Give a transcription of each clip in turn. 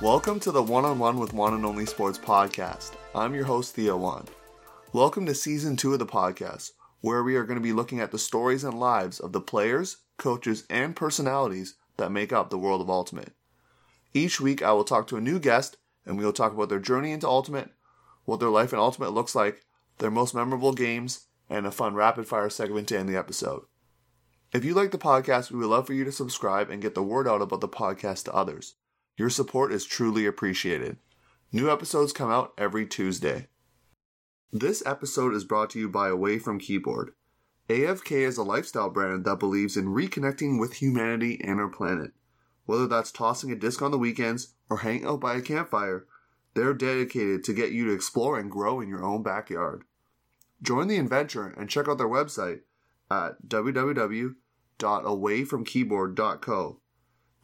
Welcome to the One on One with One and Only Sports podcast. I'm your host, Theo Wan. Welcome to season two of the podcast, where we are going to be looking at the stories and lives of the players, coaches, and personalities that make up the world of Ultimate. Each week, I will talk to a new guest, and we will talk about their journey into Ultimate, what their life in Ultimate looks like, their most memorable games, and a fun rapid fire segment to end the episode. If you like the podcast, we would love for you to subscribe and get the word out about the podcast to others. Your support is truly appreciated. New episodes come out every Tuesday. This episode is brought to you by Away from Keyboard. AFK is a lifestyle brand that believes in reconnecting with humanity and our planet. Whether that's tossing a disc on the weekends or hanging out by a campfire, they're dedicated to get you to explore and grow in your own backyard. Join the adventure and check out their website at www.awayfromkeyboard.co.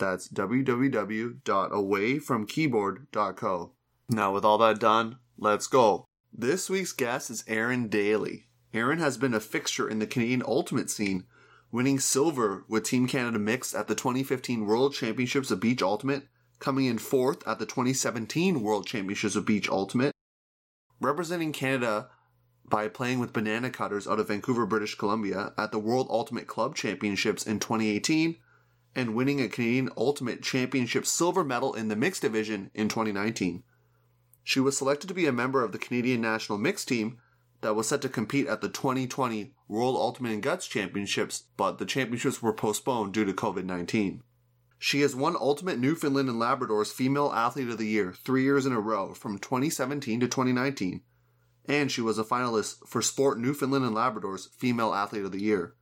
That's www.awayfromkeyboard.co. Now, with all that done, let's go. This week's guest is Erin Daly. Erin has been a fixture in the Canadian Ultimate scene, winning silver with Team Canada Mixed at the 2015 World Championships of Beach Ultimate, coming in fourth at the 2017 World Championships of Beach Ultimate, representing Canada by playing with Banana Cutters out of Vancouver, British Columbia at the World Ultimate Club Championships in 2018, and winning a Canadian Ultimate Championship silver medal in the mixed division in 2019. She was selected to be a member of the Canadian national mixed team that was set to compete at the 2020 World Ultimate and Guts Championships, but the championships were postponed due to COVID 19. She has won Ultimate Newfoundland and Labrador's Female Athlete of the Year three years in a row from 2017 to 2019, and she was a finalist for Sport Newfoundland and Labrador's Female Athlete of the Year.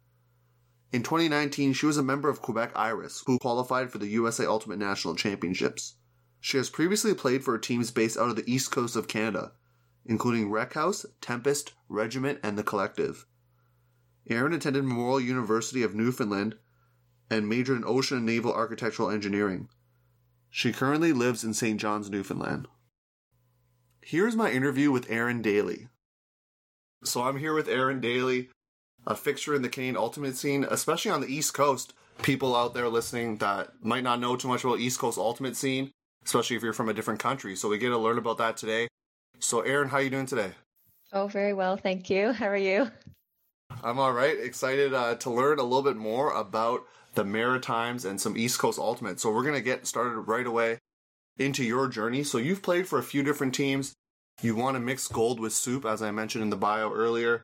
In 2019, she was a member of Quebec Iris, who qualified for the USA Ultimate National Championships. She has previously played for teams based out of the east coast of Canada, including Rec House, Tempest, Regiment, and The Collective. Erin attended Memorial University of Newfoundland and majored in ocean and naval architectural engineering. She currently lives in St. John's, Newfoundland. Here's my interview with Erin Daly. So I'm here with Erin Daly, a fixture in the Canadian Ultimate scene, especially on the East Coast. People out there listening that might not know too much about East Coast Ultimate scene, especially if you're from a different country. So we get to learn about that today. So Erin, how are you doing today? Oh, very well, thank you. How are you? I'm all right. Excited uh, to learn a little bit more about the Maritimes and some East Coast Ultimate. So we're gonna get started right away into your journey. So you've played for a few different teams. You won a mixed gold with Soup, as I mentioned in the bio earlier,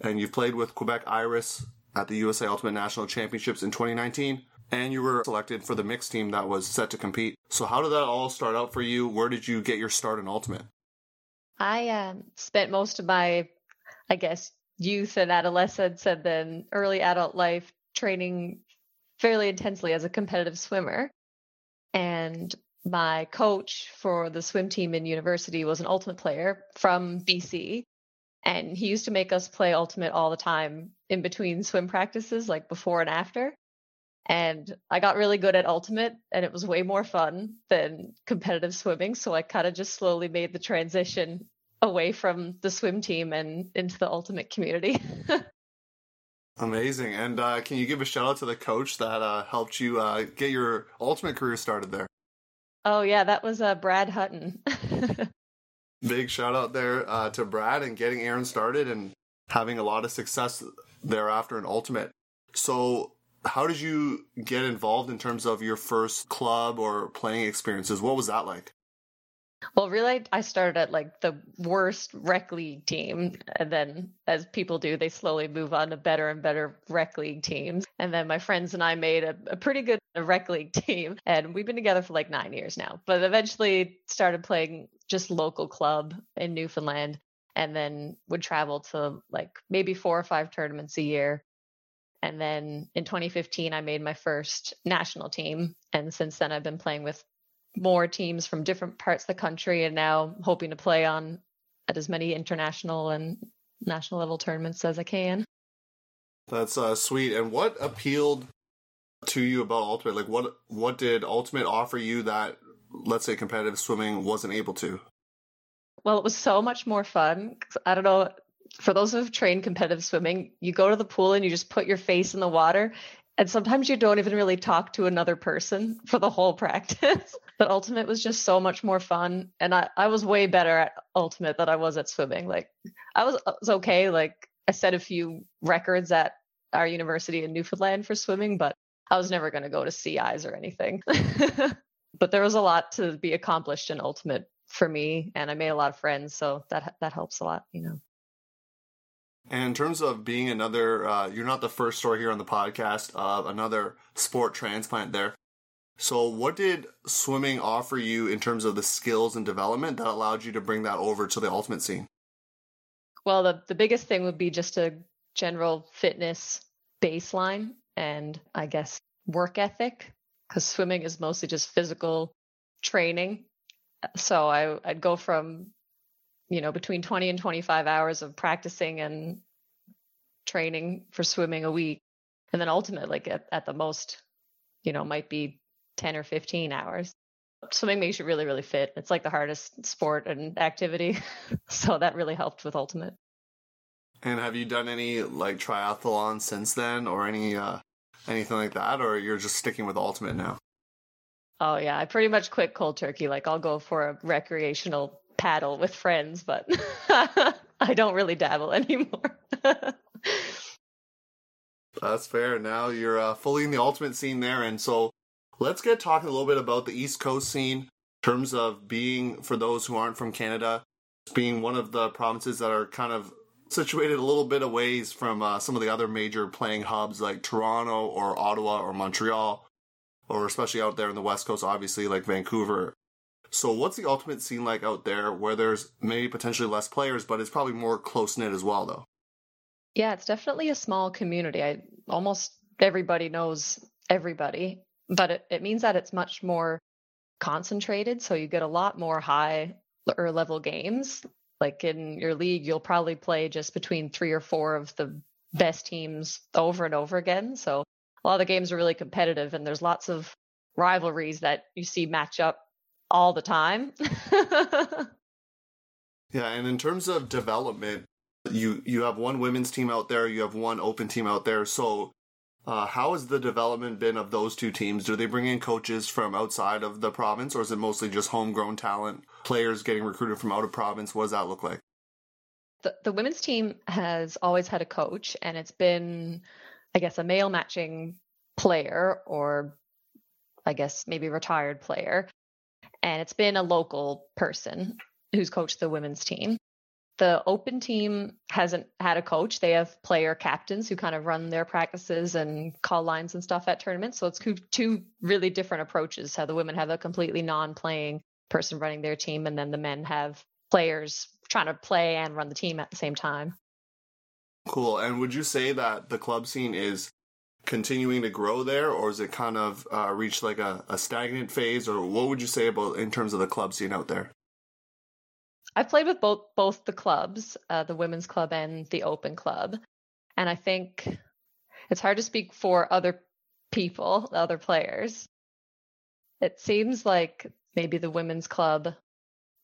and you've played with Quebec Iris at the USA Ultimate National Championships in 2019 and you were selected for the mixed team that was set to compete. So, how did that all start out for you? Where did you get your start in Ultimate? I um, spent most of my, I guess, youth and adolescence and then early adult life training fairly intensely as a competitive swimmer. And my coach for the swim team in university was an ultimate player from BC. And he used to make us play ultimate all the time in between swim practices, like before and after and I got really good at ultimate and it was way more fun than competitive swimming so I kind of just slowly made the transition away from the swim team and into the ultimate community. Amazing. And uh, can you give a shout out to the coach that uh, helped you uh, get your ultimate career started there? Oh yeah, that was uh, Brad Hutton. Big shout out there uh, to Brad and getting Erin started and having a lot of success thereafter in ultimate. So how did you get involved in terms of your first club or playing experiences? What was that like? Well, really, I started at like the worst rec league team. And then, as people do, they slowly move on to better and better rec league teams. And then my friends and I made a, a pretty good rec league team. And we've been together for like nine years now. But eventually started playing just local club in Newfoundland. And then would travel to like maybe four or five tournaments a year and then in 2015, I made my first national team. And since then, I've been playing with more teams from different parts of the country and now hoping to play on at as many international and national level tournaments as I can. That's uh, sweet. And what appealed to you about Ultimate? Like, what what did Ultimate offer you that, let's say, competitive swimming wasn't able to? Well, it was so much more fun. I don't know for those who've trained competitive swimming, you go to the pool and you just put your face in the water. And sometimes you don't even really talk to another person for the whole practice. But ultimate was just so much more fun. And I, I was way better at ultimate than I was at swimming. Like I was, was okay. Like I set a few records at our university in Newfoundland for swimming, but I was never going to go to CIs or anything. but there was a lot to be accomplished in ultimate for me and I made a lot of friends, so that that helps a lot, you know. And in terms of being another, uh, you're not the first story here on the podcast of another sport transplant there. So, what did swimming offer you in terms of the skills and development that allowed you to bring that over to the ultimate scene? Well, the, the biggest thing would be just a general fitness baseline and I guess work ethic, because swimming is mostly just physical training. So, I, I'd go from you know, between 20 and 25 hours of practicing and training for swimming a week. And then ultimately, like at, at the most, you know, might be 10 or 15 hours. Swimming makes you really, really fit. It's like the hardest sport and activity. so that really helped with ultimate. And have you done any like triathlon since then or any uh anything like that or you're just sticking with ultimate now? Oh yeah, I pretty much quit cold turkey. Like I'll go for a recreational paddle with friends, but I don't really dabble anymore. That's fair. Now you're uh, fully in the ultimate scene there. And so let's get talking a little bit about the East Coast scene in terms of being, for those who aren't from Canada, being one of the provinces that are kind of situated a little bit away from uh, some of the other major playing hubs like Toronto or Ottawa or Montreal, or especially out there in the West Coast, obviously, like Vancouver so, what's the ultimate scene like out there where there's maybe potentially less players, but it's probably more close knit as well, though? Yeah, it's definitely a small community. I almost everybody knows everybody, but it, it means that it's much more concentrated. So you get a lot more high or level games. Like in your league, you'll probably play just between three or four of the best teams over and over again. So a lot of the games are really competitive, and there's lots of rivalries that you see match up all the time. yeah, and in terms of development, you you have one women's team out there, you have one open team out there. So, uh, how has the development been of those two teams? Do they bring in coaches from outside of the province, or is it mostly just homegrown talent, players getting recruited from out of province? What does that look like? The, the women's team has always had a coach, and it's been, I guess, a male matching player, or I guess maybe retired player and it's been a local person who's coached the women's team. The open team hasn't had a coach. They have player captains who kind of run their practices and call lines and stuff at tournaments. So it's two really different approaches. How the women have a completely non playing person running their team, and then the men have players trying to play and run the team at the same time. Cool. And would you say that the club scene is continuing to grow there, or is it kind of uh, reached like a, a stagnant phase, or what would you say about in terms of the club scene out there? I've played with both both the clubs, uh, the women's club and the open club, and I think it's hard to speak for other people, other players. It seems like maybe the women's club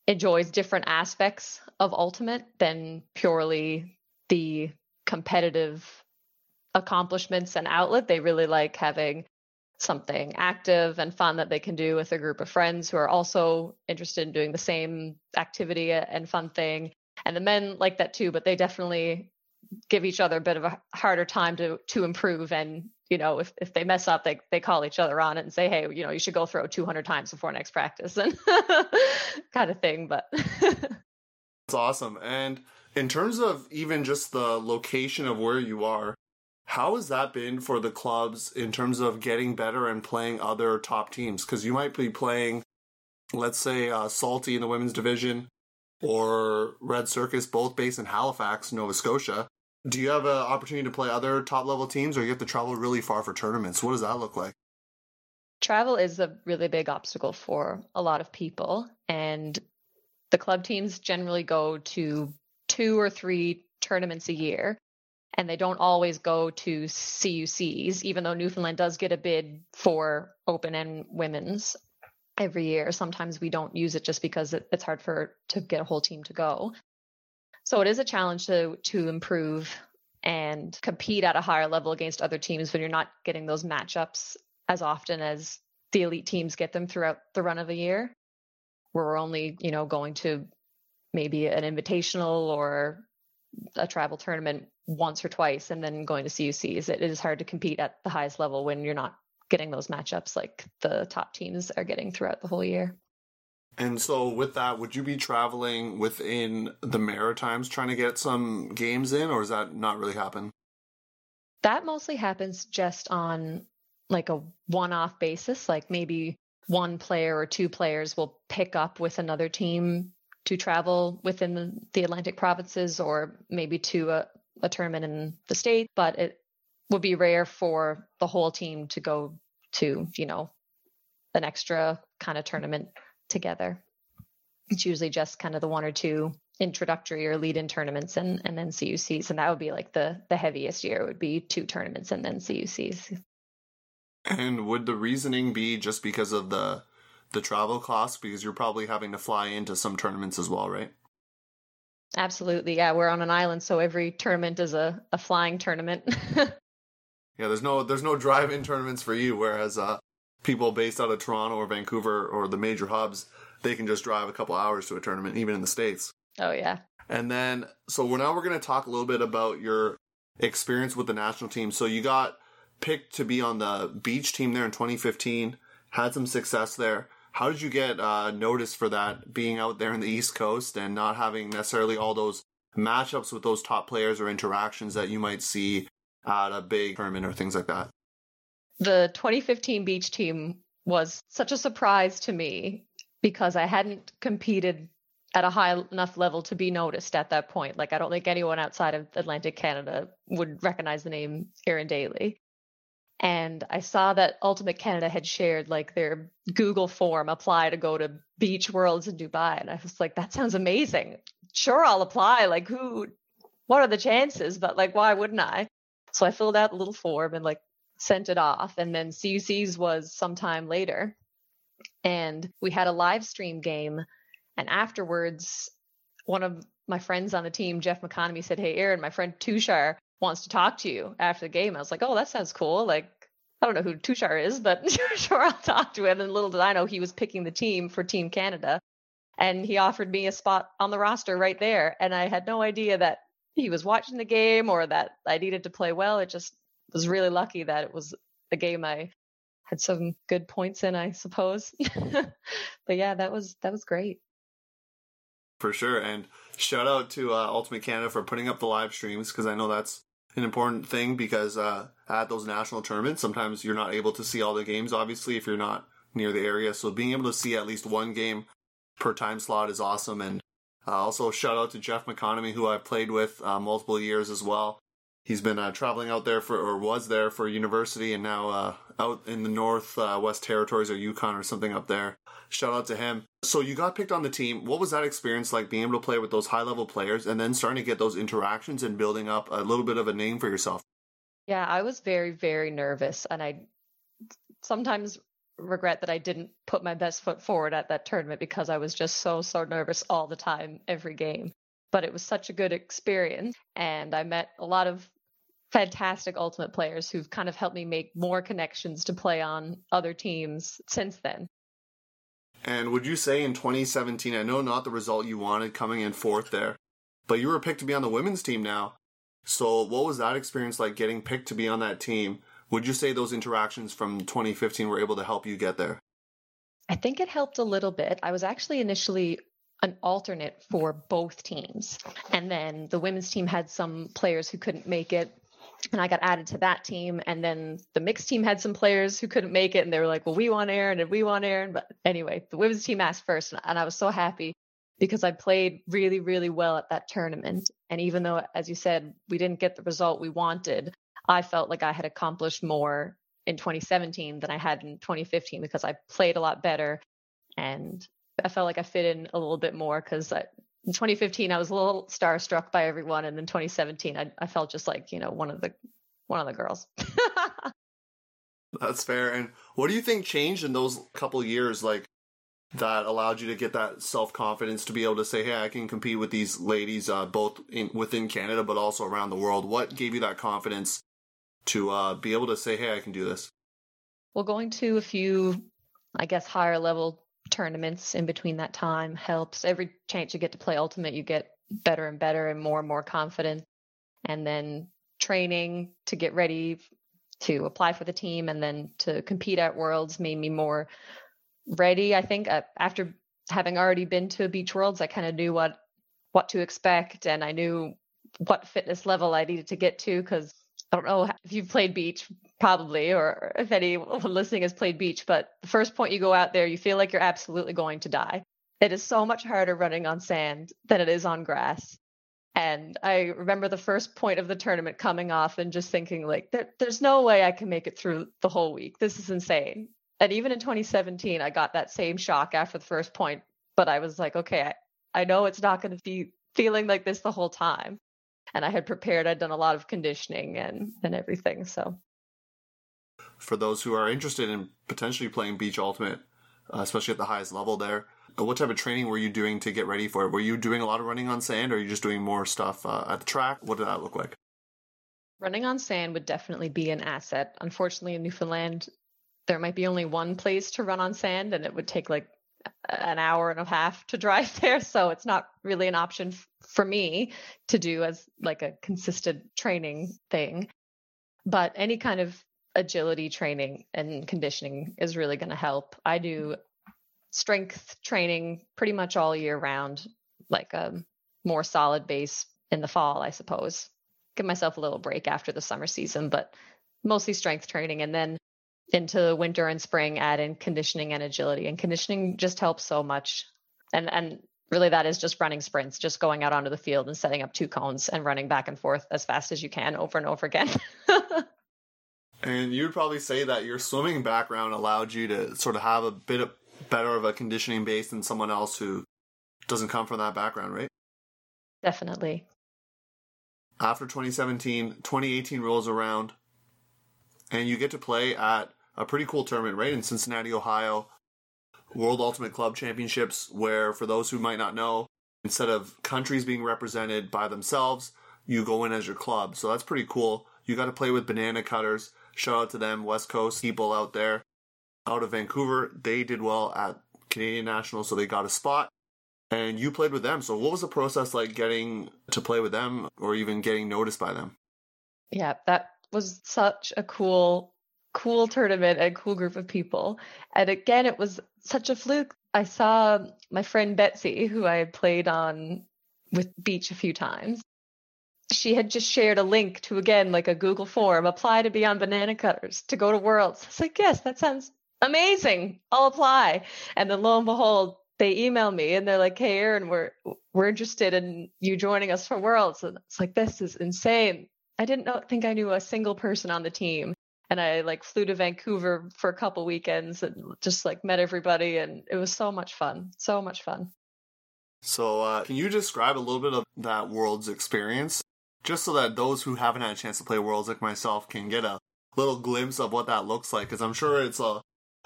enjoys different aspects of ultimate than purely the competitive accomplishments and outlet. They really like having something active and fun that they can do with a group of friends who are also interested in doing the same activity and fun thing. And the men like that too, but they definitely give each other a bit of a harder time to to improve and you know if, if they mess up they they call each other on it and say hey you know you should go throw 200 times before next practice and kind of thing but it's awesome and in terms of even just the location of where you are how has that been for the clubs in terms of getting better and playing other top teams? Because you might be playing, let's say, uh, Salty in the women's division or Red Circus, both based in Halifax, Nova Scotia. Do you have an opportunity to play other top level teams or you have to travel really far for tournaments? What does that look like? Travel is a really big obstacle for a lot of people. And the club teams generally go to two or three tournaments a year and they don't always go to CUCs, even though Newfoundland does get a bid for open and women's every year. Sometimes we don't use it just because it, it's hard for to get a whole team to go. So it is a challenge to to improve and compete at a higher level against other teams when you're not getting those matchups as often as the elite teams get them throughout the run of a year. We're only, you know, going to maybe an invitational or a travel tournament once or twice and then going to CUCs. It is hard to compete at the highest level when you're not getting those matchups like the top teams are getting throughout the whole year. And so, with that, would you be traveling within the Maritimes trying to get some games in, or does that not really happen? That mostly happens just on like a one off basis. Like maybe one player or two players will pick up with another team to travel within the, the Atlantic provinces or maybe to a, a tournament in the state. But it would be rare for the whole team to go to, you know, an extra kind of tournament together. It's usually just kind of the one or two introductory or lead in tournaments and, and then CUCs. And that would be like the, the heaviest year would be two tournaments and then CUCs. And would the reasoning be just because of the the travel costs? Because you're probably having to fly into some tournaments as well, right? Absolutely. Yeah, we're on an island, so every tournament is a, a flying tournament. yeah, there's no there's no drive in tournaments for you, whereas uh, people based out of Toronto or Vancouver or the major hubs, they can just drive a couple hours to a tournament, even in the States. Oh, yeah. And then, so we're now we're going to talk a little bit about your experience with the national team. So you got picked to be on the beach team there in 2015, had some success there. How did you get uh, notice for that, being out there in the East Coast and not having necessarily all those matchups with those top players or interactions that you might see at a big tournament or things like that? the 2015 beach team was such a surprise to me because I hadn't competed at a high enough level to be noticed at that point. Like I don't think anyone outside of Atlantic Canada would recognize the name Erin Daly. And I saw that Ultimate Canada had shared like their Google form apply to go to beach worlds in Dubai. And I was like, that sounds amazing. Sure, I'll apply. Like who what are the chances? But like why wouldn't I? So I filled out a little form and like sent it off. And then CUC's was sometime later. And we had a live stream game. And afterwards, one of my friends on the team, Jeff McConomy, said, Hey, Erin, my friend Tushar wants to talk to you after the game. I was like, Oh, that sounds cool. Like, I don't know who Tushar is, but sure, I'll talk to him. And little did I know he was picking the team for Team Canada. And he offered me a spot on the roster right there. And I had no idea that he was watching the game or that I needed to play well. It just was really lucky that it was a game I had some good points in, I suppose. but yeah, that was that was great. For sure, and shout out to uh, Ultimate Canada for putting up the live streams because I know that's an important thing because uh, at those national tournaments, sometimes you're not able to see all the games. Obviously, if you're not near the area, so being able to see at least one game per time slot is awesome. And uh, also shout out to Jeff McConomy, who I've played with uh, multiple years as well he's been uh, traveling out there for or was there for university and now uh, out in the north uh, west territories or yukon or something up there. Shout out to him. So you got picked on the team. What was that experience like being able to play with those high level players and then starting to get those interactions and building up a little bit of a name for yourself? Yeah i was very very nervous and i sometimes regret that i didn't put my best foot forward at that tournament because i was just so so nervous all the time every game. But it was such a good experience and i met a lot of fantastic ultimate players who've kind of helped me make more connections to play on other teams since then. And would you say in 2017, I know not the result you wanted coming in fourth there, but you were picked to be on the women's team now. So what was that experience like getting picked to be on that team? Would you say those interactions from 2015 were able to help you get there? I think it helped a little bit. I was actually initially an alternate for both teams. And then the women's team had some players who couldn't make it and I got added to that team. And then the mixed team had some players who couldn't make it, and they were like, "Well, we want Erin, and we want Erin." But anyway, the women's team asked first, and I was so happy because I played really, really well at that tournament. And even though, as you said, we didn't get the result we wanted, I felt like I had accomplished more in 2017 than I had in 2015 because I played a lot better, and I felt like I fit in a little bit more because in 2015 I was a little starstruck by everyone, and in 2017 I, I felt just like you know one of the one of the girls. That's fair. And what do you think changed in those couple years, like that allowed you to get that self confidence to be able to say, "Hey, I can compete with these ladies, uh, both in within Canada but also around the world." What gave you that confidence to uh, be able to say, "Hey, I can do this"? Well, going to a few I guess higher level tournaments in between that time helps. Every chance you get to play Ultimate, you get better and better and more and more confident. And then training to get ready to apply for the team and then to compete at Worlds made me more ready. I think uh, after having already been to Beach Worlds, I kind of knew what what to expect and I knew what fitness level I needed to get to because I don't know if you've played beach, probably, or if anyone listening has played beach, but the first point you go out there, you feel like you're absolutely going to die. It is so much harder running on sand than it is on grass. And I remember the first point of the tournament coming off and just thinking, like, there, there's no way I can make it through the whole week. This is insane. And even in 2017, I got that same shock after the first point, but I was like, okay, I, I know it's not going to be feeling like this the whole time and I had prepared. I'd done a lot of conditioning and and everything. So, for those who are interested in potentially playing beach ultimate, uh, especially at the highest level, there, uh, what type of training were you doing to get ready for it? Were you doing a lot of running on sand, or are you just doing more stuff uh, at the track? What did that look like? Running on sand would definitely be an asset. Unfortunately, in Newfoundland, there might be only one place to run on sand, and it would take like an hour and a half to drive there so it's not really an option f- for me to do as like a consistent training thing. But any kind of agility training and conditioning is really going to help. I do strength training pretty much all year round like a more solid base in the fall i suppose. Give myself a little break after the summer season but mostly strength training. And then into winter and spring add in conditioning and agility. And conditioning just helps so much. And and really that is just running sprints just going out onto the field and setting up two cones and running back and forth as fast as you can over and over again. And you'd probably say that your swimming background allowed you to sort of have a bit of better of a conditioning base than someone else who doesn't come from that background right? Definitely. After 2017 2018 rolls around and you get to play at a pretty cool tournament, right? In Cincinnati, Ohio, World Ultimate Club Championships, where for those who might not know, instead of countries being represented by themselves, you go in as your club. So that's pretty cool. You got to play with Banana Cutters. Shout out to them, West Coast people out there. Out of Vancouver, they did well at Canadian National, so they got a spot. And you played with them. So what was the process like getting to play with them or even getting noticed by them? Yeah, that was such a cool cool tournament and cool group of people. And again, it was such a fluke. I saw my friend Betsy, who I had played on with Beach a few times. She had just shared a link to again like a Google form, apply to be on Banana Cutters to go to Worlds. It's like, yes, that sounds amazing. I'll apply. And then lo and behold, they email me and they're like, "Hey, Erin, we're we're interested in you joining us for Worlds." And it's like, this is insane. I didn't know, think I knew a single person on the team and I like flew to Vancouver for a couple weekends and just like met everybody and it was so much fun. So much fun. So, uh, can you describe a little bit of that Worlds experience just so that those who haven't had a chance to play Worlds like myself can get a little glimpse of what that looks like? Because I'm sure it's a,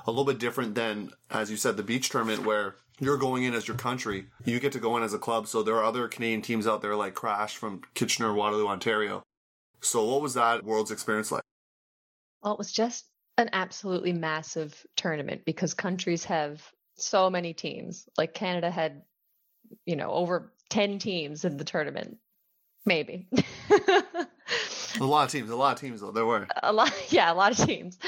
a little bit different than, as you said, the beach tournament where you're going in as your country. You get to go in as a club. So, there are other Canadian teams out there like Crash from Kitchener, Waterloo, Ontario. So, what was that Worlds experience like? Well, it was just an absolutely massive tournament because countries have so many teams. Like Canada had, you know, over 10 teams in the tournament. Maybe. a lot of teams, a lot of teams though. There were. A lot yeah, a lot of teams.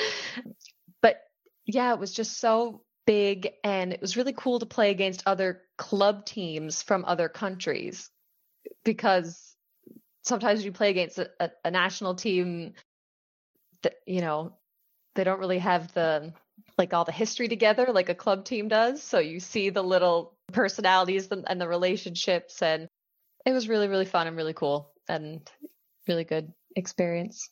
But yeah, it was just so big and it was really cool to play against other club teams from other countries because sometimes you play against a, a, a national team you know they don't really have the like all the history together like a club team does so you see the little personalities and the relationships and it was really really fun and really cool and really good experience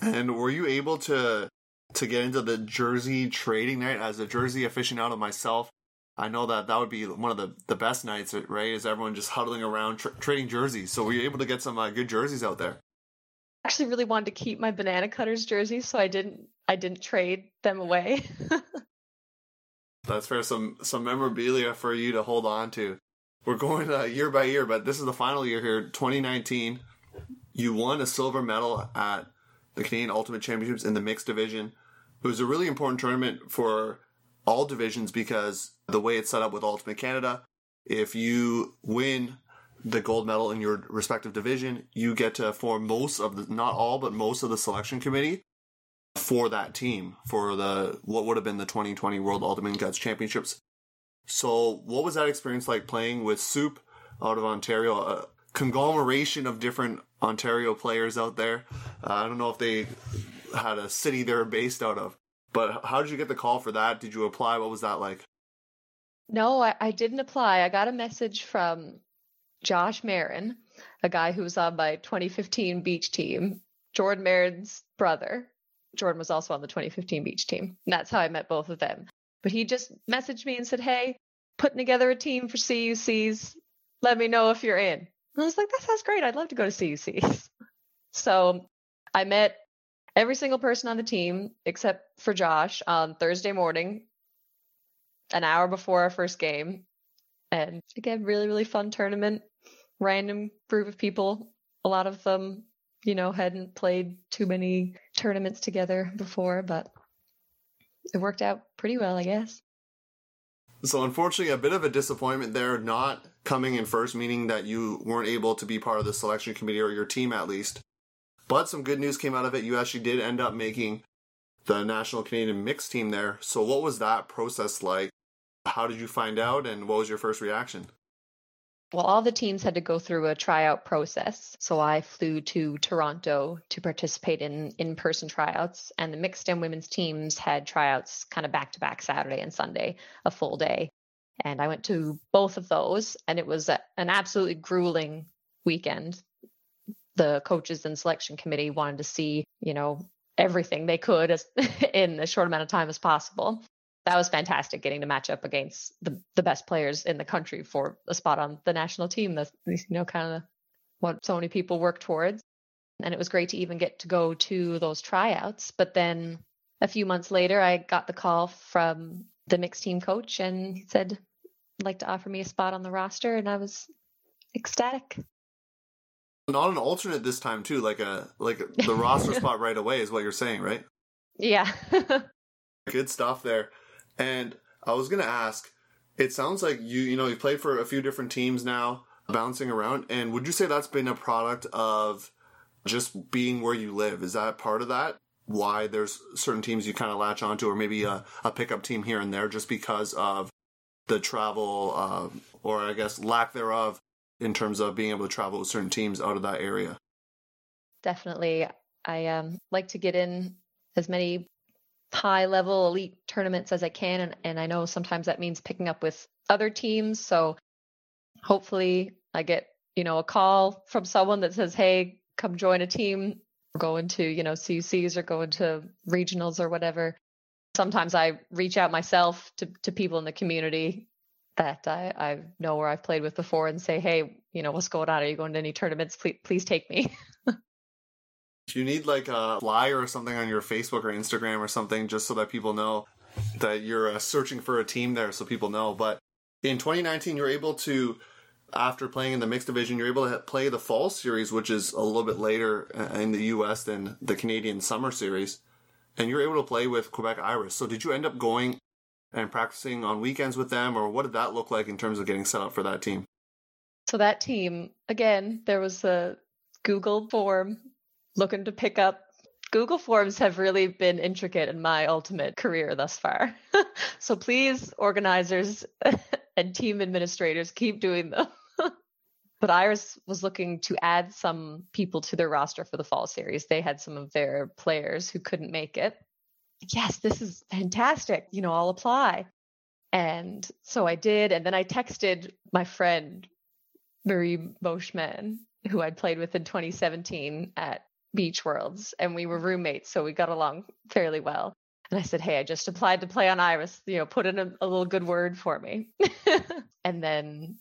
and were you able to to get into the jersey trading night as a jersey aficionado myself I know that that would be one of the, the best nights, right? Is everyone just huddling around tra- trading jerseys? So were you able to get some uh, good jerseys out there? Actually really wanted to keep my banana cutters jerseys, so I didn't I didn't trade them away. That's fair. Some some memorabilia for you to hold on to. We're going uh, year by year, but this is the final year here, 2019. You won a silver medal at the Canadian Ultimate Championships in the mixed division. It was a really important tournament for all divisions because the way it's set up with Ultimate Canada, if you win the gold medal in your respective division, you get to form most of the, not all, but most of the selection committee for that team for the, what would have been the 2020 World Ultimate Guts Championships. So, what was that experience like playing with Soup out of Ontario? A conglomeration of different Ontario players out there. Uh, I don't know if they had a city they were based out of, but how did you get the call for that? Did you apply? What was that like? No, I, I didn't apply. I got a message from Josh Marin, a guy who was on my 2015 beach team, Jordan Marin's brother. Jordan was also on the 2015 beach team. And that's how I met both of them. But he just messaged me and said, Hey, putting together a team for CUCs. Let me know if you're in. And I was like, That sounds great. I'd love to go to CUCs. So I met every single person on the team except for Josh on Thursday morning, an hour before our first game. And again, really, really fun tournament. Random group of people. A lot of them, you know, hadn't played too many tournaments together before, but it worked out pretty well, I guess. So, unfortunately, a bit of a disappointment there, not coming in first, meaning that you weren't able to be part of the selection committee or your team at least. But some good news came out of it. You actually did end up making the National Canadian Mixed team there. So, what was that process like? How did you find out, and what was your first reaction? Well, all the teams had to go through a tryout process. So I flew to Toronto to participate in in person tryouts, and the mixed and women's teams had tryouts kind of back to back Saturday and Sunday, a full day. And I went to both of those, and it was a, an absolutely grueling weekend. The coaches and selection committee wanted to see, you know, everything they could as, in as short amount of time as possible that was fantastic getting to match up against the, the best players in the country for a spot on the national team. That's you know kind of what so many people work towards. And it was great to even get to go to those tryouts. But then a few months later, I got the call from the mixed team coach, and he said, "I'd like to offer me a spot on the roster," and I was ecstatic. Not an alternate this time, too. Like a like the roster spot right away is what you're saying, right? Yeah. Good stuff there. And I was going to ask, it sounds like you, you know, you played for a few different teams now, bouncing around. And would you say that's been a product of just being where you live? Is that part of that? Why there's certain teams you kind of latch onto, or maybe a, a pickup team here and there just because of the travel, uh, or I guess lack thereof in terms of being able to travel with certain teams out of that area? Definitely. I um, like to get in as many high level elite tournaments as I can. And, and I know sometimes that means picking up with other teams. So hopefully I get, you know, a call from someone that says, Hey, come join a team, going to, you know, CUCs or going to regionals or whatever. Sometimes I reach out myself to, to people in the community that I, I know where I've played with before and say, Hey, you know, what's going on? Are you going to any tournaments? Please, please take me. Do you need like a flyer or something on your Facebook or Instagram or something just so that people know that you're uh, searching for a team there so people know? But in 2019, you're able to, after playing in the mixed division, you're able to play the fall series, which is a little bit later uh, in the US than the Canadian summer series. And you're able to play with Quebec Iris. So did you end up going and practicing on weekends with them, or what did that look like in terms of getting set up for that team? So that team, again, there was a Google form looking to pick up Google Forms have really been intricate in my ultimate career thus far. so please, organizers and team administrators, keep doing them. but Iris was looking to add some people to their roster for the fall series. They had some of their players who couldn't make it. Yes, this is fantastic. You know, I'll apply. And so I did. And then I texted my friend, Marie Boschman, who I'd played with in 2017 at beach worlds and we were mm. roommates so we got along fairly well. And i said hey i just applied to play on iris you know put in a, a little good word for me. And then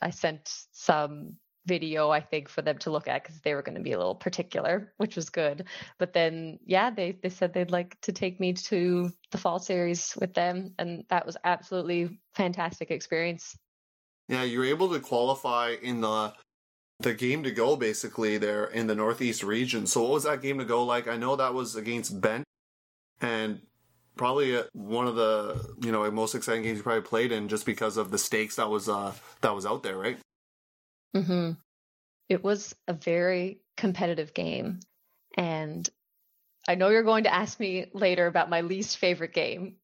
i sent some video i think for them to look at because they were going to be a little particular which was good. But then yeah they they said they'd like to take me to the fall series with them and that was absolutely fantastic experience. Yeah you were able to qualify in the the game to go basically there in the northeast region. So what was that game to go like? I know that was against Bent, and probably uh, one of the you know most exciting games you probably played in, just because of the stakes that was uh that was out there, right? hmm It was a very competitive game, and I know you're going to ask me later about my least favorite game,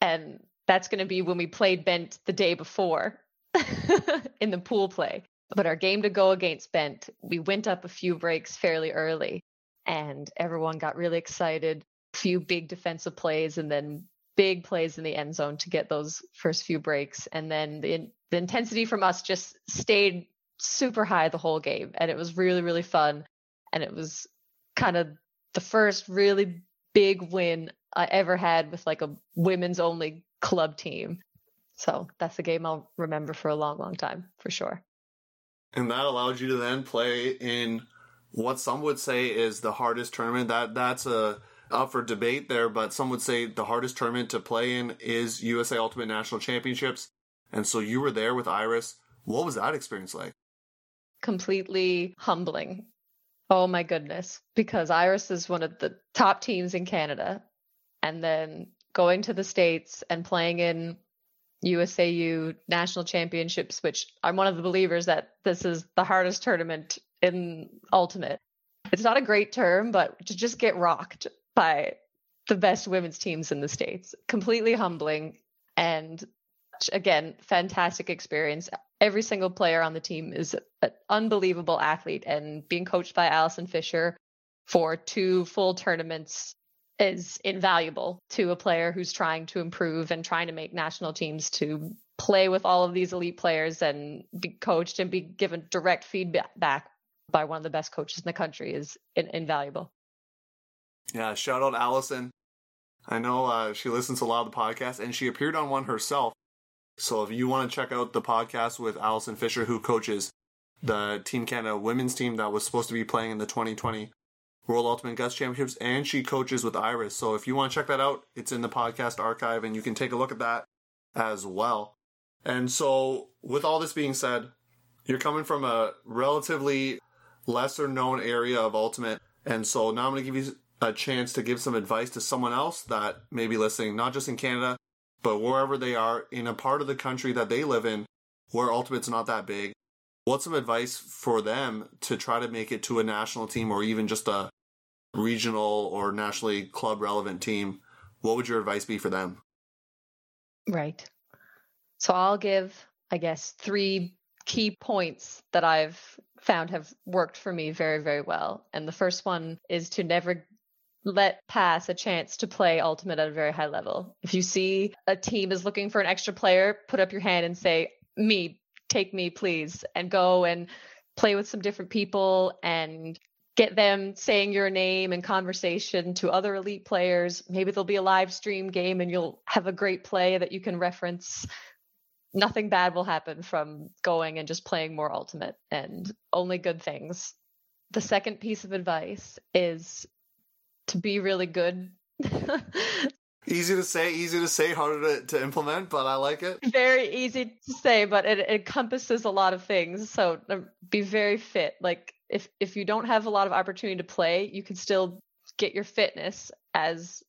and that's going to be when we played Bent the day before in the pool play. But our game to go against Bent, we went up a few breaks fairly early and everyone got really excited. A few big defensive plays and then big plays in the end zone to get those first few breaks. And then the, the intensity from us just stayed super high the whole game. And it was really, really fun. And it was kind of the first really big win I ever had with like a women's only club team. So that's a game I'll remember for a long, long time for sure. And that allowed you to then play in what some would say is the hardest tournament. That that's a up for debate there, but some would say the hardest tournament to play in is USA Ultimate National Championships. And so you were there with Iris. What was that experience like? Completely humbling. Oh my goodness. Because Iris is one of the top teams in Canada. And then going to the States and playing in USAU national championships, which I'm one of the believers that this is the hardest tournament in Ultimate. It's not a great term, but to just get rocked by the best women's teams in the States. Completely humbling and again, fantastic experience. Every single player on the team is an unbelievable athlete and being coached by Allison Fisher for two full tournaments is invaluable to a player who's trying to improve and trying to make national teams to play with all of these elite players and be coached and be given direct feedback by one of the best coaches in the country is in- invaluable. Yeah, shout out Allison. I know uh, she listens to a lot of the podcasts and she appeared on one herself. So if you want to check out the podcast with Allison Fisher, who coaches the Team Canada women's team that was supposed to be playing in the 2020 World Ultimate Guts Championships, and she coaches with Iris. So if you want to check that out, it's in the podcast archive and you can take a look at that as well. And so, with all this being said, you're coming from a relatively lesser known area of Ultimate. And so now I'm going to give you a chance to give some advice to someone else that may be listening, not just in Canada, but wherever they are in a part of the country that they live in where Ultimate's not that big What's some advice for them to try to make it to a national team or even just a regional or nationally club relevant team? What would your advice be for them? Right. So I'll give, I guess, three key points that I've found have worked for me very, very well. And the first one is to never let pass a chance to play ultimate at a very high level. If you see a team is looking for an extra player, put up your hand and say, Me, take me please and go and play with some different people and get them saying your name and conversation to other elite players. Maybe there'll be a live stream game and you'll have a great play that you can reference. Nothing bad will happen from going and just playing more ultimate and only good things. The second piece of advice is to be really good Easy to say, easy to say, harder to, to implement, but I like it. Very easy to say, but it, it encompasses a lot of things. So um, be very fit. Like if if you don't have a lot of opportunity to play, you can still get your fitness as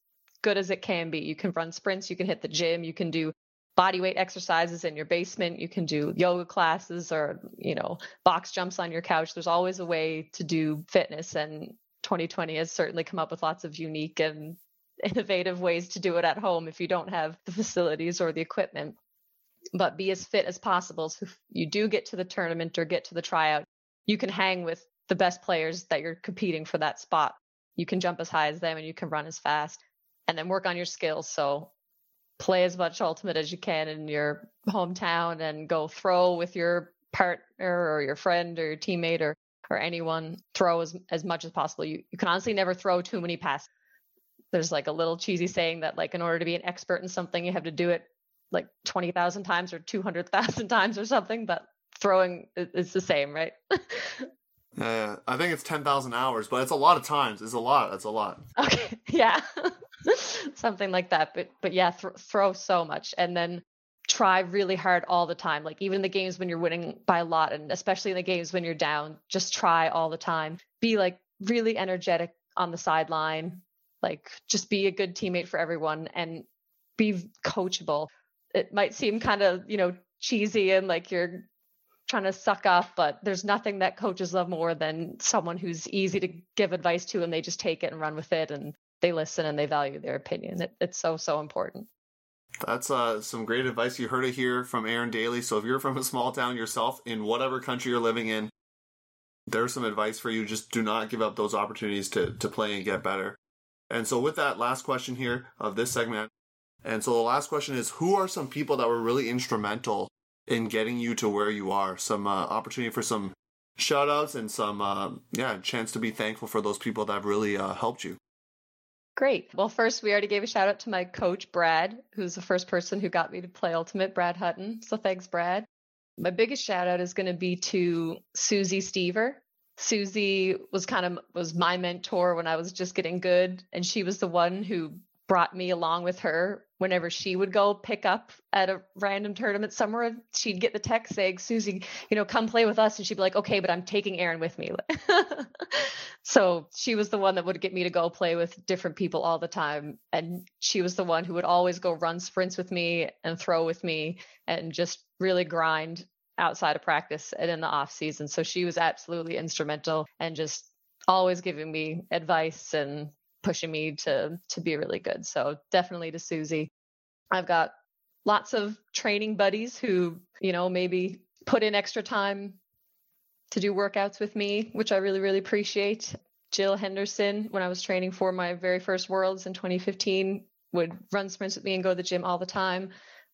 good as it can be. You can run sprints, you can hit the gym, you can do body weight exercises in your basement, you can do yoga classes or, you know, box jumps on your couch. There's always a way to do fitness and 2020 has certainly come up with lots of unique and innovative ways to do it at home if you don't have the facilities or the equipment. But be as fit as possible. So if you do get to the tournament or get to the tryout, you can hang with the best players that you're competing for that spot. You can jump as high as them and you can run as fast and then work on your skills. So play as much ultimate as you can in your hometown and go throw with your partner or your friend or your teammate or or anyone throw as as much as possible. You you can honestly never throw too many passes there's like a little cheesy saying that like in order to be an expert in something you have to do it like 20,000 times or 200,000 times or something but throwing is the same right? Yeah uh, i think it's 10,000 hours but it's a lot of times. It's a lot. That's a lot. Okay. Yeah. Something like that but but yeah th- throw so much and then try really hard all the time. Like even the games when you're winning by a lot and especially in the games when you're down just try all the time. Be like really energetic on the sideline Like, just be a good teammate for everyone and be coachable. It might seem kind of, you know, cheesy and like you're trying to suck up, but there's nothing that coaches love more than someone who's easy to give advice to and they just take it and run with it and they listen and they value their opinion. It, it's so, so important. That's uh, some great advice. You heard it here from Erin Daly. So if you're from a small town yourself, in whatever country you're living in, there's some advice for you. Just do not give up those opportunities to, to play and get better. And so with that last question here of this segment, and so the last question is, who are some people that were really instrumental in getting you to where you are? Some uh, opportunity for some shout outs and some, uh, yeah, chance to be thankful for those people that have really uh, helped you. Great. Well, first, we already gave a shout out to my coach, Brad, who's the first person who got me to play Ultimate, Brad Hutton. So thanks, Brad. My biggest shout out is going to be to Susie Stever. Susie was kind of was my mentor when I was just getting good and she was the one who brought me along with her whenever she would go pick up at a random tournament somewhere she'd get the text saying susie you know come play with us and she'd be like okay but i'm taking Erin with me. So she was the one that would get me to go play with different people all the time and she was the one who would always go run sprints with me and throw with me and just really grind outside of practice and in the off season so she was absolutely instrumental and just always giving me advice and pushing me to to be really good. So definitely to Susie. I've got lots of training buddies who, you know, maybe put in extra time to do workouts with me, which I really, really appreciate. Jill Henderson, when I was training for my very first Worlds in 2015, would run sprints with me and go to the gym all the time.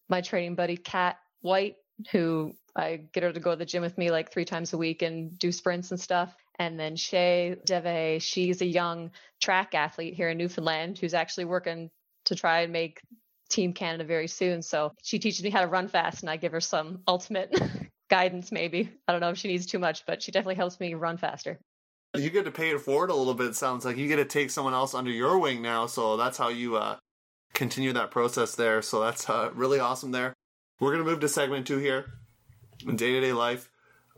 My training buddy, Kat White, who I get her to go to the gym with me like three times a week and do sprints and stuff. And then Shay Deve, she's a young track athlete here in Newfoundland who's actually working to try and make Team Canada very soon. So she teaches me how to run fast and I give her some ultimate guidance, maybe. I don't know if she needs too much, but she definitely helps me run faster. You get to pay it forward a little bit, sounds like. You get to take someone else under your wing now. So that's how you uh, continue that process there. So that's uh, really awesome there. We're going to move to segment two here day to day life.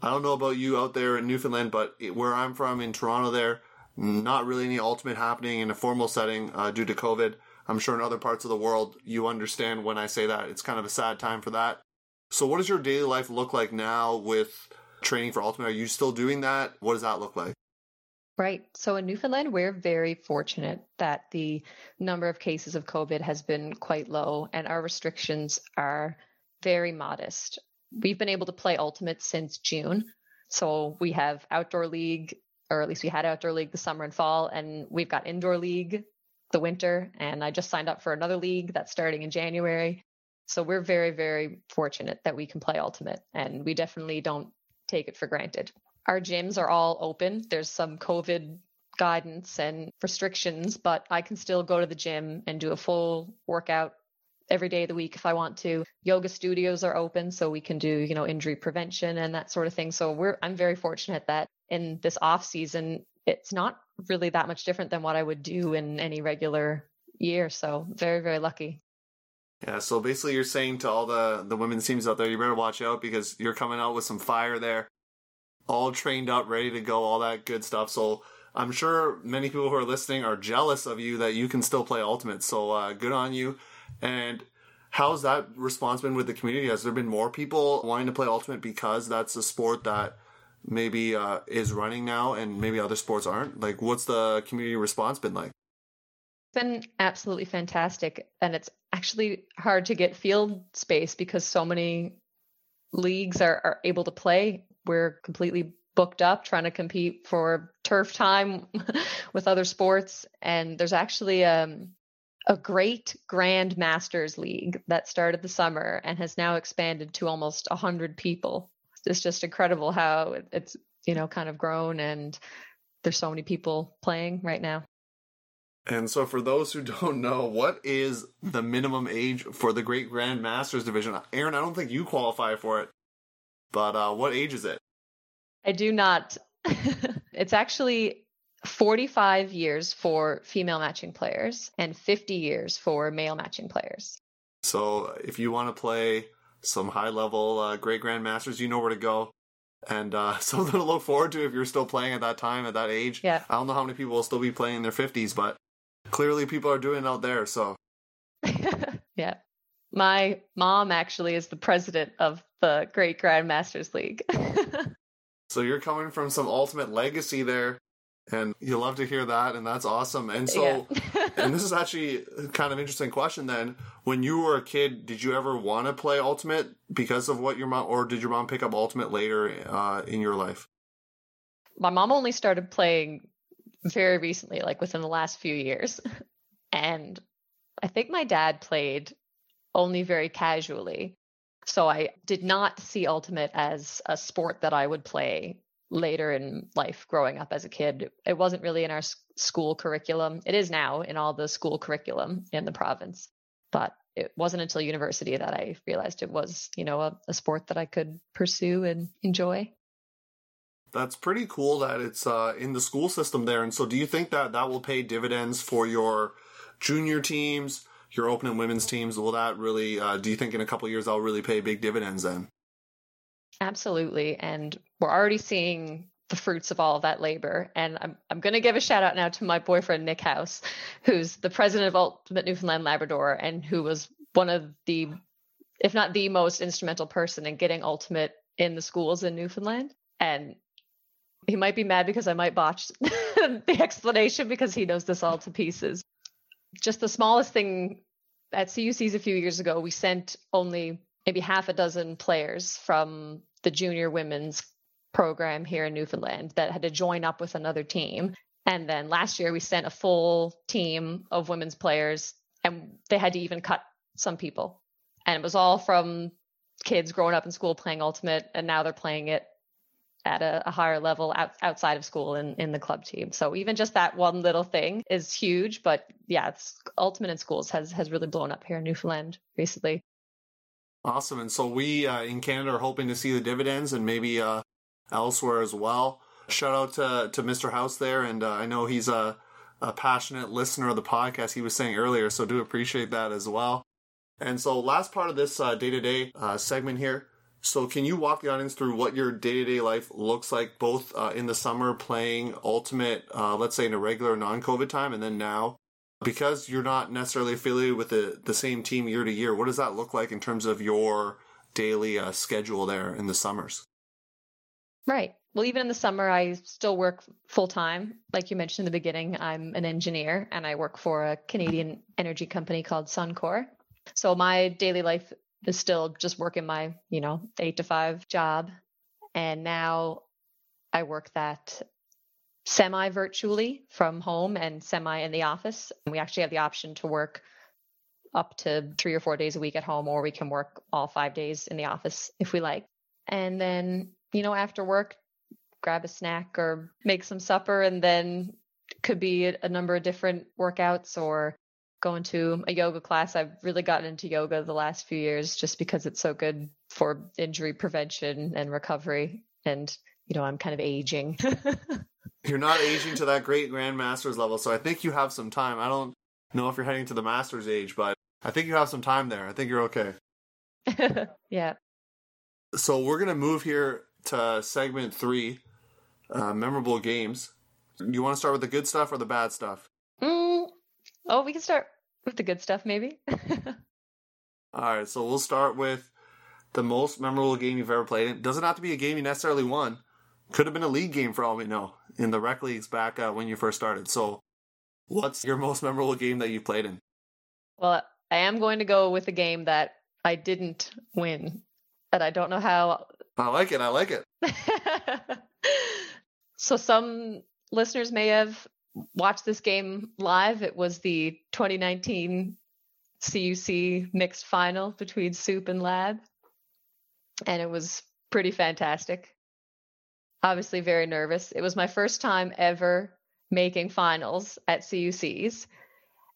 I don't know about you out there in Newfoundland, but where I'm from in Toronto, there, not really any ultimate happening in a formal setting uh, due to COVID. I'm sure in other parts of the world, you understand when I say that. It's kind of a sad time for that. So, what does your daily life look like now with training for ultimate? Are you still doing that? What does that look like? Right. So in Newfoundland, we're very fortunate that the number of cases of COVID has been quite low and our restrictions are very modest we've been able to play Ultimate since June. So we have outdoor league, or at least we had outdoor league the summer and fall, and we've got indoor league the winter. And I just signed up for another league that's starting in January. So we're very, very fortunate that we can play Ultimate, and we definitely don't take it for granted. Our gyms are all open. There's some COVID guidance and restrictions, but I can still go to the gym and do a full workout every day of the week if I want to. Yoga studios are open so we can do, you know, injury prevention and that sort of thing. So we're I'm very fortunate that in this off season it's not really that much different than what I would do in any regular year. So very, very lucky. Yeah, so basically you're saying to all the the women's teams out there, you better watch out because you're coming out with some fire there. All trained up, ready to go, all that good stuff. So I'm sure many people who are listening are jealous of you that you can still play Ultimate. So uh, good on you. And how's that response been with the community? Has there been more people wanting to play Ultimate because that's a sport that maybe uh, is running now and maybe other sports aren't? Like, what's the community response been like? It's been absolutely fantastic. And it's actually hard to get field space because so many leagues are, are able to play. We're completely booked up trying to compete for turf time with other sports. And there's actually um, a great Grand Masters League that started the summer and has now expanded to almost 100 people. It's just incredible how it's, you know, kind of grown and there's so many people playing right now. And so, for those who don't know, what is the minimum age for the Great Grand Masters division? Erin I don't think you qualify for it, but uh, what age is it? I do not. it's actually 45 years for female matching players and 50 years for male matching players. So if you want to play some high level uh, great grandmasters, you know where to go. And uh, something to look forward to if you're still playing at that time, at that age. Yeah. I don't know how many people will still be playing in their 50s, but Clearly, people are doing it out there. So, yeah. My mom actually is the president of the Great Grandmasters League. so, you're coming from some ultimate legacy there. And you love to hear that, and that's awesome. And so, yeah. and this is actually kind of interesting question. Then, when you were a kid, did you ever want to play Ultimate because of what your mom, or did your mom pick up Ultimate later uh, in your life? My mom only started playing very recently, like within the last few years, and I think my dad played only very casually. So I did not see Ultimate as a sport that I would play later in life growing up as a kid. It wasn't really in our school curriculum. It is now in all the school curriculum in the province, but it wasn't until university that I realized it was, you know, a, a sport that I could pursue and enjoy. That's pretty cool that it's uh, in the school system there. And so, do you think that that will pay dividends for your junior teams, your open and women's teams? Will that really? Uh, do you think in a couple years that'll really pay big dividends then? Absolutely. And we're already seeing the fruits of all of that labor. And I'm I'm going to give a shout out now to my boyfriend Nick House, who's the president of Ultimate Newfoundland Labrador and who was one of the if not the most instrumental person in getting Ultimate in the schools in Newfoundland. And he might be mad because I might botch the explanation because he knows this all to pieces. Just the smallest thing at CUCs a few years ago, we sent only maybe half a dozen players from the junior women's program here in Newfoundland that had to join up with another team. And then last year we sent a full team of women's players and they had to even cut some people. And it was all from kids growing up in school playing ultimate and now they're playing it at a, a higher level out, outside of school in, in the club team. So even just that one little thing is huge. But yeah, it's ultimate in schools has has really blown up here in Newfoundland recently. Awesome. And so we uh, in Canada are hoping to see the dividends and maybe uh, elsewhere as well. Shout out to, to Mr. House there. And uh, I know he's a, a passionate listener of the podcast, he was saying earlier. So do appreciate that as well. And so, last part of this day to day segment here. So, can you walk the audience through what your day to day life looks like, both uh, in the summer playing Ultimate, uh, let's say in a regular non COVID time, and then now because you're not necessarily affiliated with the, the same team year to year, what does that look like in terms of your daily uh, schedule there in the summers? Right. Well, even in the summer, I still work full time. Like you mentioned in the beginning, I'm an engineer and I work for a Canadian energy company called Suncor. So my daily life is still just working my, you know, eight to five job. And now I work that semi virtually from home and semi in the office. We actually have the option to work up to three or four days a week at home, or we can work all five days in the office if we like. And then, you know, after work, grab a snack or make some supper, and then could be a number of different workouts or going to a yoga class. I've really gotten into yoga the last few years just because it's so good for injury prevention and recovery. And, you know, I'm kind of aging. You're not aging to that great grandmasters level, so I think you have some time. I don't know if you're heading to the masters age, but I think you have some time there. I think you're okay. yeah. So we're gonna move here to segment three, uh, memorable games. You want to start with the good stuff or the bad stuff? Mm, oh, we can start with the good stuff, maybe. All right, so we'll start with the most memorable game you've ever played. It doesn't have to be a game you necessarily won. Could have been a league game for all we know in the rec leagues back uh, when you first started. So, what's your most memorable game that you played in? Well, I am going to go with a game that I didn't win, but I don't know how. I like it. I like it. so, some listeners may have watched this game live. It was the 2019 CUC mixed final between Soup and Lab, and it was pretty fantastic obviously very nervous. It was my first time ever making finals at CUCs.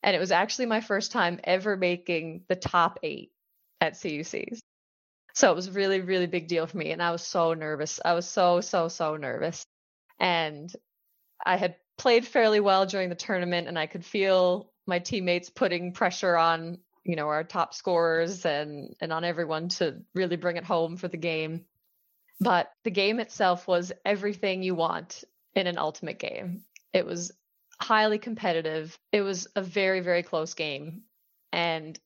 And it was actually my first time ever making the top eight at CUCs. So it was really, really big deal for me. And I was so nervous. I was so, so, so nervous. And I had played fairly well during the tournament and I could feel my teammates putting pressure on, you know, our top scorers and, and on everyone to really bring it home for the game. But the game itself was everything you want in an ultimate game. It was highly competitive. It was a very, very close game. And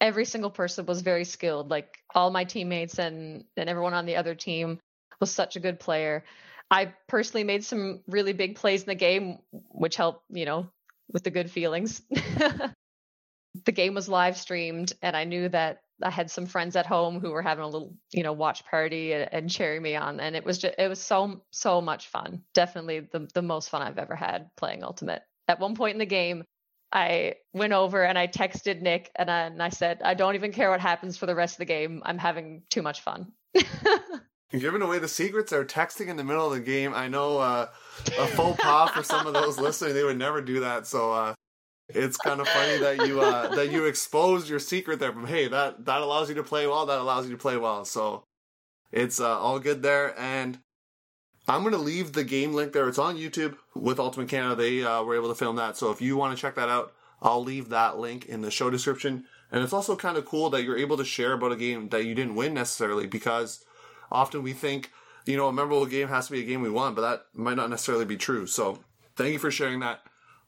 every single person was very skilled. Like all my teammates and, and everyone on the other team was such a good player. I personally made some really big plays in the game, which helped, you know, with the good feelings. the game was live streamed, and I knew that I had some friends at home who were having a little, you know, watch party and, and cheering me on, and it was just, it was so so much fun. Definitely the the most fun I've ever had playing Ultimate. At one point in the game, I went over and I texted Nick and I, and I said, I don't even care what happens for the rest of the game. I'm having too much fun. Giving away the secrets. They're texting in the middle of the game. I know uh, a faux pas for some of those listening. They would never do that. So uh, it's kind of funny that you uh, that you exposed your secret there. From hey, that that allows you to play well. That allows you to play well. So it's uh, all good there. And I'm going to leave the game link there. It's on YouTube with Ultimate Canada. They uh, were able to film that. So if you want to check that out, I'll leave that link in the show description. And it's also kind of cool that you're able to share about a game that you didn't win necessarily because often we think, you know, a memorable game has to be a game we won, but that might not necessarily be true. So thank you for sharing that.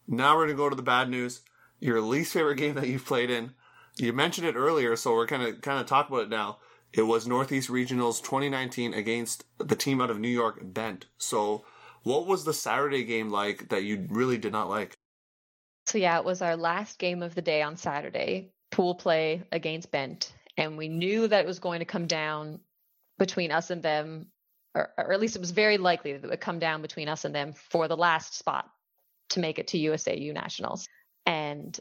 Now we're going to go to the bad news. Your least favorite game that you've played in. You mentioned it earlier, so we're kind of kind of talk about it now. It was Northeast Regionals 2019 against the team out of New York, Bent. So, what was the Saturday game like that you really did not like? So yeah, it was our last game of the day on Saturday, pool play against Bent, and we knew that it was going to come down between us and them, or, or at least it was very likely that it would come down between us and them for the last spot to make it to USAU Nationals. And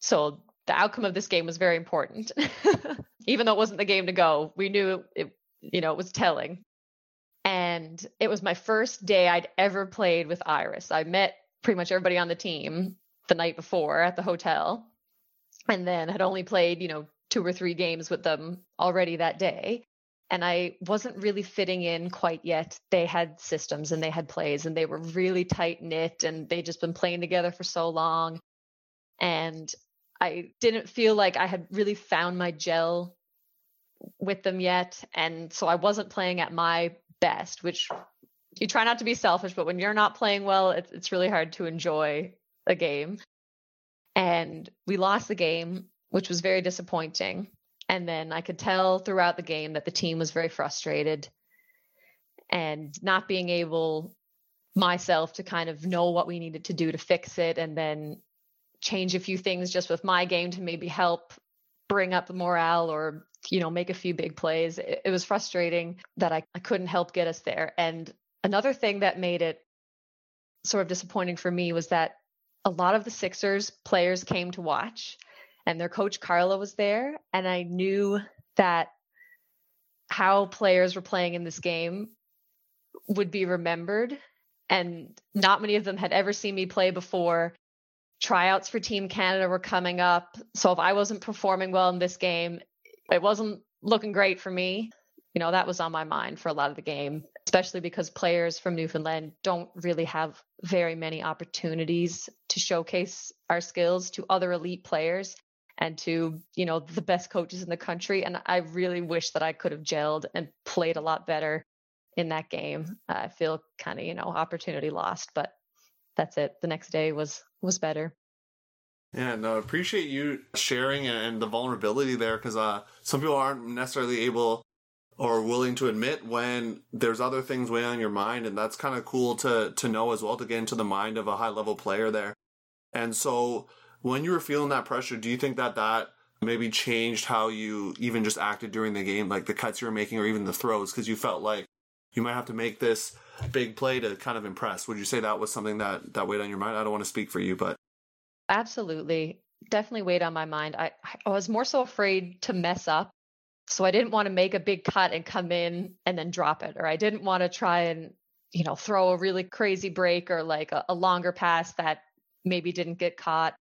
so the outcome of this game was very important. Even though it wasn't the game to go, we knew it, you know, it was telling. And it was my first day I'd ever played with Iris. I met pretty much everybody on the team the night before at the hotel and then had only played, you know, two or three games with them already that day and I wasn't really fitting in quite yet. They had systems and they had plays and they were really tight knit and they just been playing together for so long. And I didn't feel like I had really found my gel with them yet. And so I wasn't playing at my best, which you try not to be selfish, but when you're not playing well, it's, it's really hard to enjoy a game. And we lost the game, which was very disappointing. And then I could tell throughout the game that the team was very frustrated and not being able myself to kind of know what we needed to do to fix it and then change a few things just with my game to maybe help bring up the morale or you know make a few big plays it, it was frustrating that I, I couldn't help get us there and another thing that made it sort of disappointing for me was that a lot of the sixers players came to watch and their coach Carla was there, and I knew that how players were playing in this game would be remembered. And not many of them had ever seen me play before. Tryouts for Team Canada were coming up. So if I wasn't performing well in this game, it wasn't looking great for me. You know, that was on my mind for a lot of the game, especially because players from Newfoundland don't really have very many opportunities to showcase our skills to other elite players and to you know the best coaches in the country and i really wish that i could have gelled and played a lot better in that game i feel kind of you know opportunity lost but that's it the next day was was better. Yeah no appreciate you sharing and the vulnerability there because uh some people aren't necessarily able or willing to admit when there's other things weighing on your mind and that's kind of cool to to know as well to get into the mind of a high level player there. And so when you were feeling that pressure, do you think that that maybe changed how you even just acted during the game, like the cuts you were making or even the throws, because you felt like you might have to make this big play to kind of impress? Would you say that was something that that weighed on your mind? I don't want to speak for you, but absolutely, definitely weighed on my mind. I I was more so afraid to mess up. So I didn't want to make a big cut and come in and then drop it, or I didn't want to try and you know throw a really crazy break or like a, a longer pass that maybe didn't get caught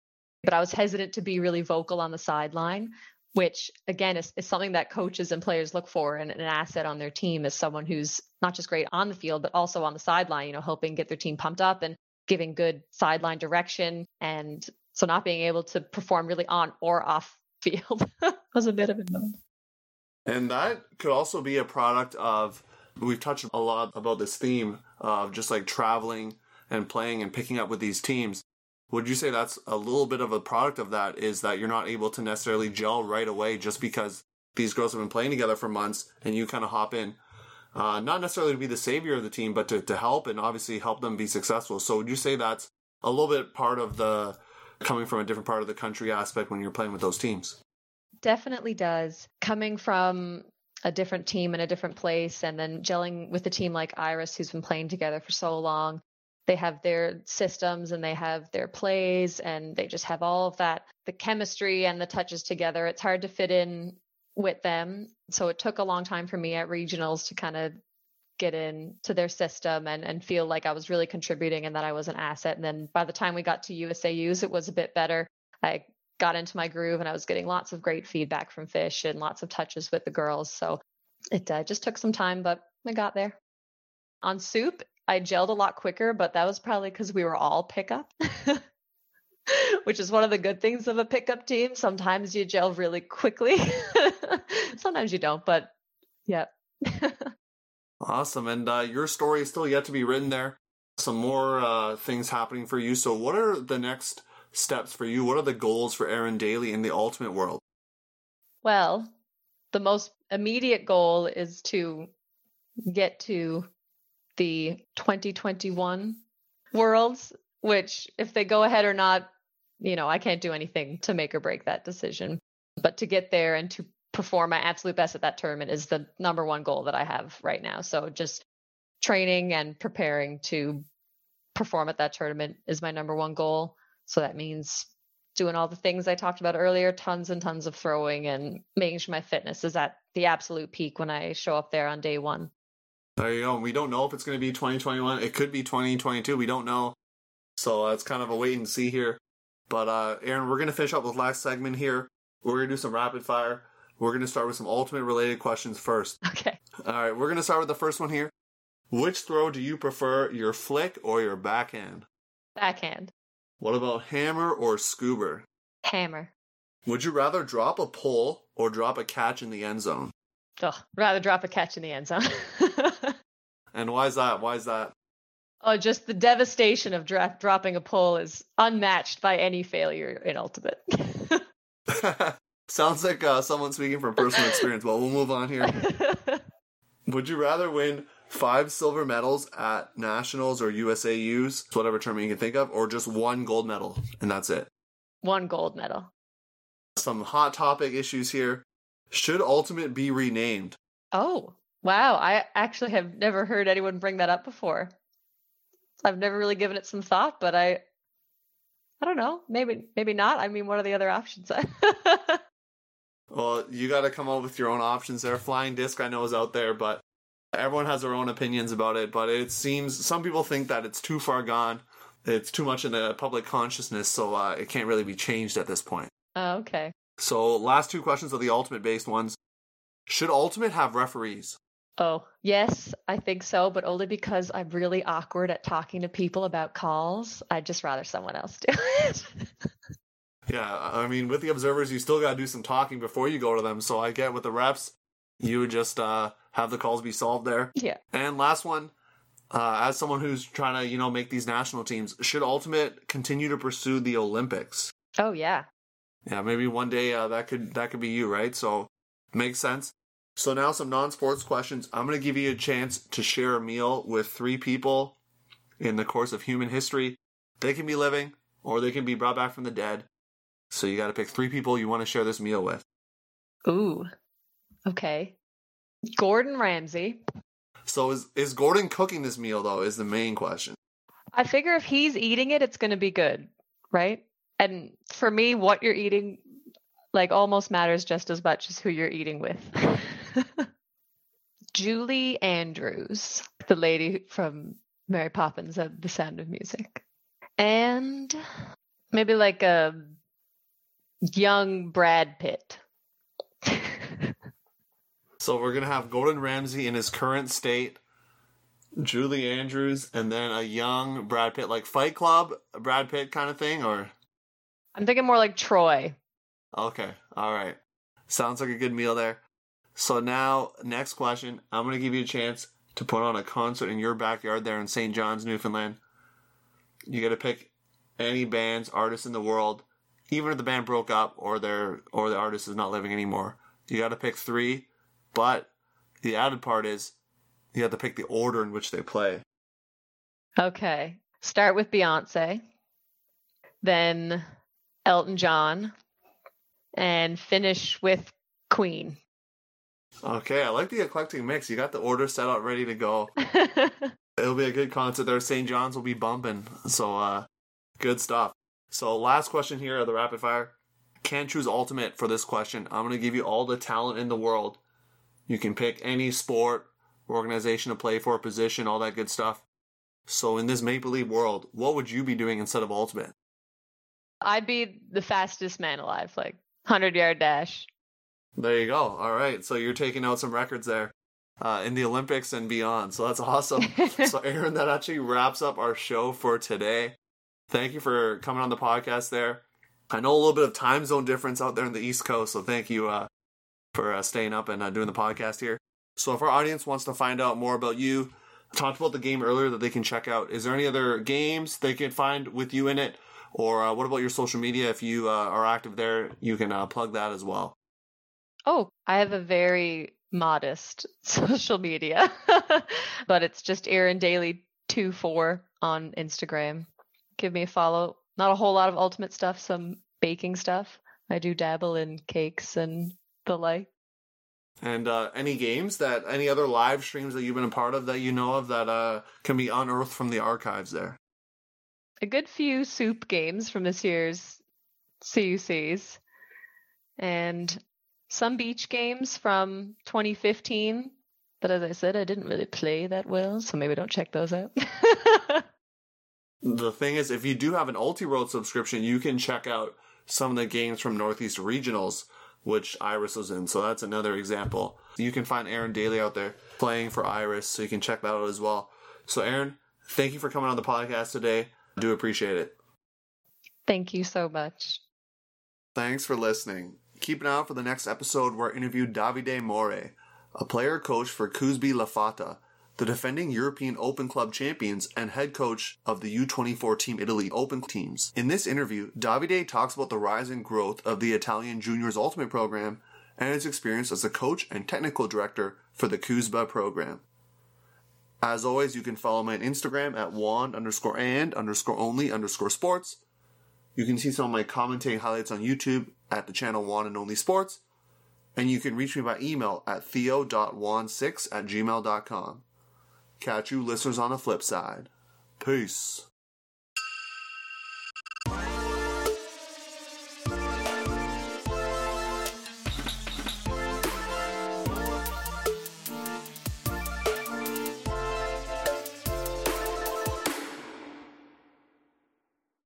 but I was hesitant to be really vocal on the sideline, which again is, is something that coaches and players look for and an asset on their team is someone who's not just great on the field, but also on the sideline, you know, helping get their team pumped up and giving good sideline direction. And so not being able to perform really on or off field was a bit of a no. And that could also be a product of, we've touched a lot about this theme of just like traveling and playing and picking up with these teams. Would you say that's a little bit of a product of that? Is that you're not able to necessarily gel right away just because these girls have been playing together for months and you kind of hop in, uh, not necessarily to be the savior of the team, but to, to help and obviously help them be successful. So would you say that's a little bit part of the coming from a different part of the country aspect when you're playing with those teams? Definitely does. Coming from a different team in a different place and then gelling with a team like Iris, who's been playing together for so long, they have their systems and they have their plays and they just have all of that the chemistry and the touches together it's hard to fit in with them. So it took a long time for me at regionals to kind of get into their system and, and feel like i was really contributing and that i was an asset. And then by the time we got to usaus it was a bit better. I got into my groove and i was getting lots of great feedback from fish and lots of touches with the girls. So it uh, just took some time but i got there. On soup I gelled a lot quicker, but that was probably because we were all pickup, which is one of the good things of a pickup team. Sometimes you gel really quickly, sometimes you don't, but yeah. awesome. And uh, your story is still yet to be written there. Some more uh, things happening for you. So, what are the next steps for you? What are the goals for Erin Daly in the ultimate world? Well, the most immediate goal is to get to the 2021 worlds, which if they go ahead or not, you know, I can't do anything to make or break that decision. But to get there and to perform my absolute best at that tournament is the number one goal that I have right now. So just training and preparing to perform at that tournament is my number one goal. So that means doing all the things I talked about earlier, tons and tons of throwing and making sure my fitness is at the absolute peak when I show up there on day one. There you go. We don't know if it's going to be 2021. It could be 2022. We don't know. So uh, it's kind of a wait and see here. But uh, Erin, we're going to finish up with last segment here. We're going to do some rapid fire. We're going to start with some ultimate related questions first. Okay. All right. We're going to start with the first one here. Which throw do you prefer, your flick or your backhand? Backhand. What about hammer or scuba? Hammer. Would you rather drop a pull or drop a catch in the end zone? Ugh, rather drop a catch in the end zone. and why is that? Why is that? Oh, just the devastation of dra- dropping a pull is unmatched by any failure in Ultimate. Sounds like uh, someone speaking from personal experience. Well, we'll move on here. Would you rather win five silver medals at nationals or USAUs, whatever term you can think of, or just one gold medal and that's it? One gold medal. Some hot topic issues here. Should Ultimate be renamed? Oh, wow. I actually have never heard anyone bring that up before. I've never really given it some thought, but I I don't know. Maybe maybe not. I mean, what are the other options? well, you got to come up with your own options there. Flying disc I know is out there, but everyone has their own opinions about it, but it seems some people think that it's too far gone. It's too much in the public consciousness, so uh, it can't really be changed at this point. Oh, okay. So, last two questions are the ultimate based ones. Should ultimate have referees? Oh, yes, I think so, but only because I'm really awkward at talking to people about calls. I'd just rather someone else do it. yeah, I mean, with the observers, you still got to do some talking before you go to them. So I get with the reps, you would just uh, have the calls be solved there. Yeah. And last one, uh, as someone who's trying to, you know, make these national teams, should Ultimate continue to pursue the Olympics? Oh yeah, yeah, maybe one day uh, that could that could be you, right? So makes sense. So now some non-sports questions. I'm going to give you a chance to share a meal with three people in the course of human history. They can be living or they can be brought back from the dead. So you got to pick three people you want to share this meal with. Ooh. Okay. Gordon Ramsay. So is is Gordon cooking this meal though is the main question. I figure if he's eating it it's going to be good, right? And for me, what you're eating like almost matters just as much as who you're eating with. Julie Andrews, the lady from Mary Poppins of The Sound of Music. And maybe like a young Brad Pitt. so we're going to have Gordon Ramsay in his current state, Julie Andrews, and then a young Brad Pitt, like Fight Club, Brad Pitt kind of thing, or? I'm thinking more like Troy. Okay. All right. Sounds like a good meal there. So now, next question. I'm going to give you a chance to put on a concert in your backyard there in St. John's, Newfoundland. You got to pick any bands, artists in the world, even if the band broke up or their or the artist is not living anymore. You got to pick three, but the added part is you have to pick the order in which they play. Okay. Start with Beyonce, then Elton John, and finish with Queen. Okay, I like the eclectic mix. You got the order set out ready to go. It'll be a good concert there. St. John's will be bumping. So uh good stuff. So last question here of the rapid fire. Can't choose ultimate for this question. I'm gonna give you all the talent in the world. You can pick any sport, organization to play for, position, all that good stuff. So in this Maple Leaf world, what would you be doing instead of ultimate? I'd be the fastest man alive, like 100 yard dash. There you go. All right. So you're taking out some records there uh, in the Olympics and beyond. So that's awesome. so, Erin, that actually wraps up our show for today. Thank you for coming on the podcast there. I know a little bit of time zone difference out there in the East Coast. So thank you uh, for uh, staying up and uh, doing the podcast here. So if our audience wants to find out more about you, I talked about the game earlier that they can check out. Is there any other games they can find with you in it? Or uh, what about your social media? If you uh, are active there, you can uh, plug that as well. Oh, I have a very modest social media, but it's just Erin Daly two four on Instagram. Give me a follow. Not a whole lot of ultimate stuff, some baking stuff. I do dabble in cakes and the like. And uh, any games that any other live streams that you've been a part of that you know of that uh, can be unearthed from the archives there? A good few soup games from this year's CUCs, and some beach games from 2015. But as I said, I didn't really play that well, so maybe don't check those out. the thing is, if you do have an Ulti subscription, you can check out some of the games from Northeast Regionals, which Iris was in. So that's another example. You can find Erin Daly out there playing for Iris, so you can check that out as well. So, Erin, thank you for coming on the podcast today. I do appreciate it. Thank you so much. Thanks for listening. Keep an eye out for the next episode where I interview Davide Morri, a player coach for CUSB La Fotta, the defending European Open Club champions and head coach of the U24 Team Italy Open teams. In this interview, Davide talks about the rise and growth of the Italian Juniors Ultimate program and his experience as a coach and technical director for the Kuzba program. As always, you can follow me on Instagram at wand underscore and underscore only underscore sports. You can see some of my commentating highlights on YouTube at the channel One and Only Sports. And you can reach me by email at theo.wand6 at gmail.com. Catch you listeners on the flip side. Peace.